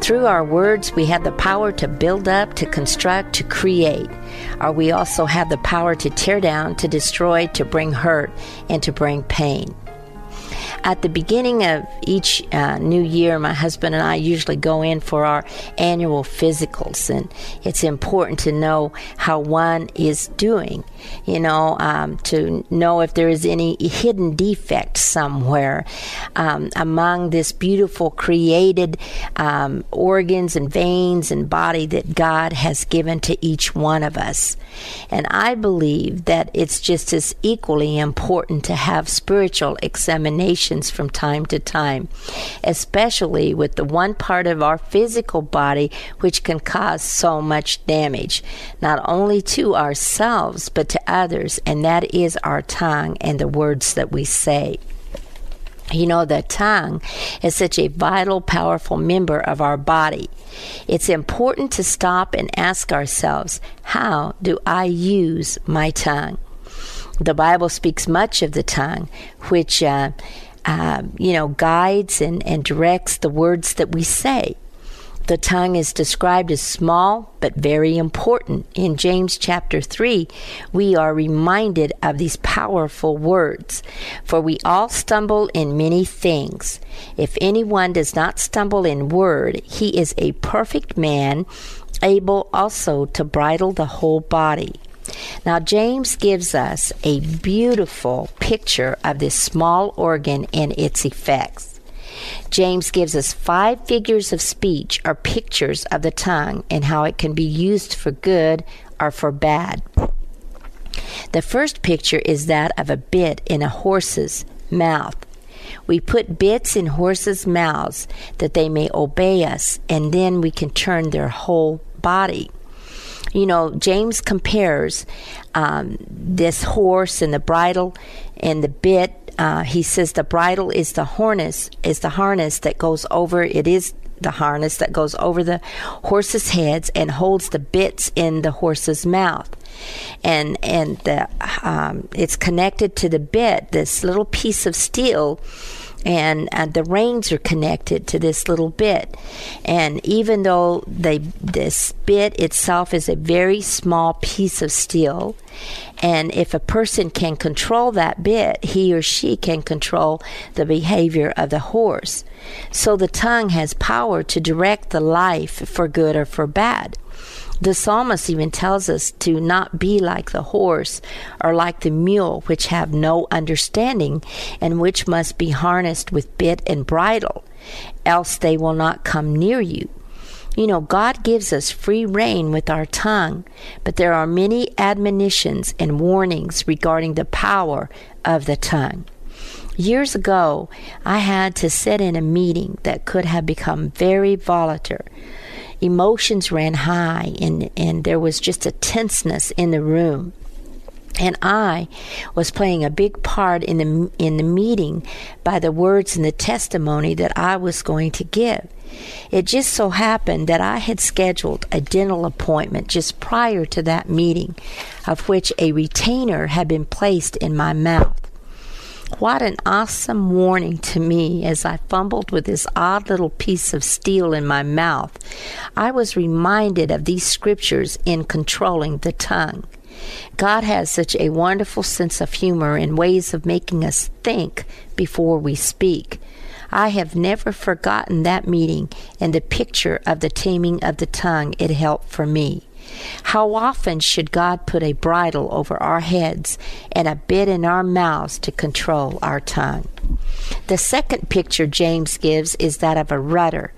Through our words, we have the power to build up, to construct, to create. Or we also have the power to tear down, to destroy, to bring hurt, and to bring pain. At the beginning of each uh, new year, my husband and I usually go in for our annual physicals, and it's important to know how one is doing. You know, um, to know if there is any hidden defect somewhere um, among this beautiful created um, organs and veins and body that God has given to each one of us. And I believe that it's just as equally important to have spiritual from time to time, especially with the one part of our physical body which can cause so much damage, not only to ourselves, but to others, and that is our tongue and the words that we say. You know, the tongue is such a vital, powerful member of our body. It's important to stop and ask ourselves, how do I use my tongue? The Bible speaks much of the tongue, which, uh, uh, you know, guides and, and directs the words that we say. The tongue is described as small but very important. In James chapter 3, we are reminded of these powerful words. For we all stumble in many things. If anyone does not stumble in word, he is a perfect man, able also to bridle the whole body. Now, James gives us a beautiful picture of this small organ and its effects. James gives us five figures of speech or pictures of the tongue and how it can be used for good or for bad. The first picture is that of a bit in a horse's mouth. We put bits in horses' mouths that they may obey us, and then we can turn their whole body. You know, James compares um, this horse and the bridle and the bit. Uh, he says the bridle is the harness is the harness that goes over it is the harness that goes over the horse's heads and holds the bits in the horse's mouth. And and the um, it's connected to the bit. This little piece of steel and uh, the reins are connected to this little bit. And even though they, this bit itself is a very small piece of steel, and if a person can control that bit, he or she can control the behavior of the horse. So the tongue has power to direct the life for good or for bad. The psalmist even tells us to not be like the horse or like the mule, which have no understanding and which must be harnessed with bit and bridle, else they will not come near you. You know, God gives us free rein with our tongue, but there are many admonitions and warnings regarding the power of the tongue. Years ago, I had to sit in a meeting that could have become very volatile emotions ran high and, and there was just a tenseness in the room. And I was playing a big part in the in the meeting by the words and the testimony that I was going to give. It just so happened that I had scheduled a dental appointment just prior to that meeting, of which a retainer had been placed in my mouth. What an awesome warning to me as I fumbled with this odd little piece of steel in my mouth. I was reminded of these scriptures in controlling the tongue. God has such a wonderful sense of humor and ways of making us think before we speak. I have never forgotten that meeting and the picture of the taming of the tongue it helped for me. How often should God put a bridle over our heads and a bit in our mouths to control our tongue? The second picture James gives is that of a rudder.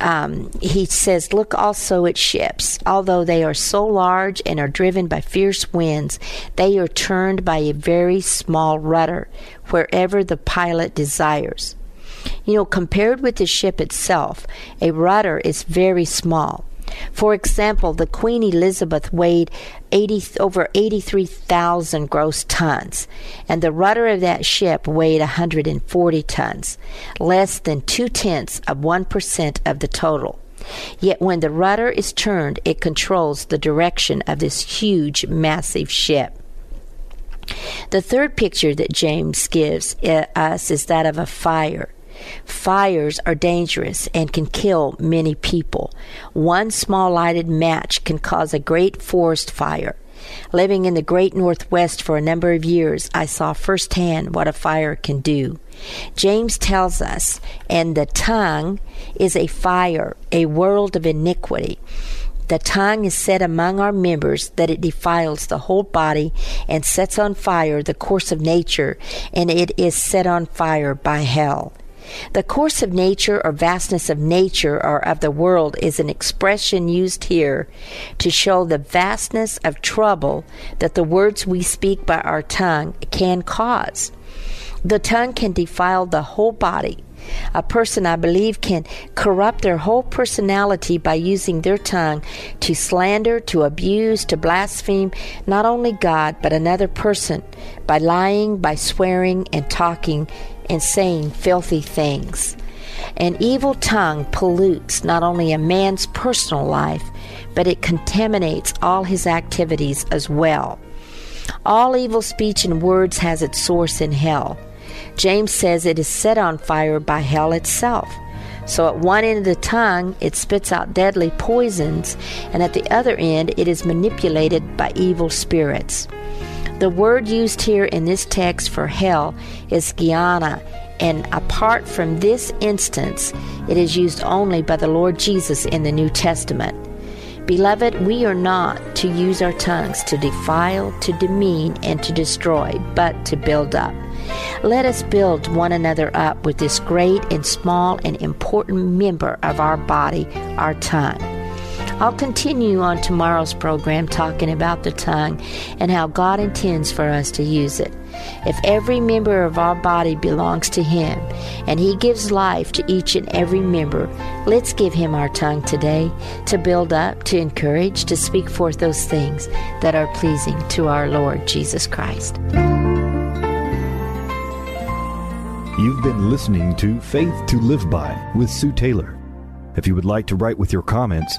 Um, he says, Look also at ships. Although they are so large and are driven by fierce winds, they are turned by a very small rudder wherever the pilot desires. You know, compared with the ship itself, a rudder is very small. For example, the Queen Elizabeth weighed 80, over 83,000 gross tons, and the rudder of that ship weighed 140 tons, less than two tenths of 1% of the total. Yet when the rudder is turned, it controls the direction of this huge, massive ship. The third picture that James gives uh, us is that of a fire. Fires are dangerous and can kill many people. One small lighted match can cause a great forest fire. Living in the great Northwest for a number of years, I saw firsthand what a fire can do. James tells us, and the tongue is a fire, a world of iniquity. The tongue is set among our members that it defiles the whole body and sets on fire the course of nature, and it is set on fire by hell. The course of nature or vastness of nature or of the world is an expression used here to show the vastness of trouble that the words we speak by our tongue can cause. The tongue can defile the whole body a person, I believe, can corrupt their whole personality by using their tongue to slander, to abuse, to blaspheme not only God, but another person by lying, by swearing, and talking and saying filthy things. An evil tongue pollutes not only a man's personal life, but it contaminates all his activities as well. All evil speech and words has its source in hell. James says it is set on fire by hell itself. So at one end of the tongue, it spits out deadly poisons, and at the other end, it is manipulated by evil spirits. The word used here in this text for hell is Gehenna, and apart from this instance, it is used only by the Lord Jesus in the New Testament. Beloved, we are not to use our tongues to defile, to demean, and to destroy, but to build up. Let us build one another up with this great and small and important member of our body, our tongue. I'll continue on tomorrow's program talking about the tongue and how God intends for us to use it. If every member of our body belongs to Him and He gives life to each and every member, let's give Him our tongue today to build up, to encourage, to speak forth those things that are pleasing to our Lord Jesus Christ. You've been listening to Faith to Live By with Sue Taylor. If you would like to write with your comments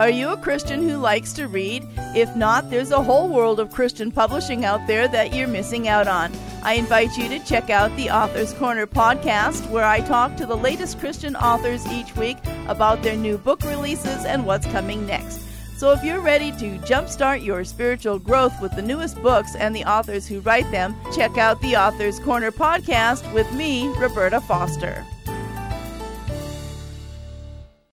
Are you a Christian who likes to read? If not, there's a whole world of Christian publishing out there that you're missing out on. I invite you to check out the Author's Corner podcast, where I talk to the latest Christian authors each week about their new book releases and what's coming next. So if you're ready to jumpstart your spiritual growth with the newest books and the authors who write them, check out the Author's Corner podcast with me, Roberta Foster.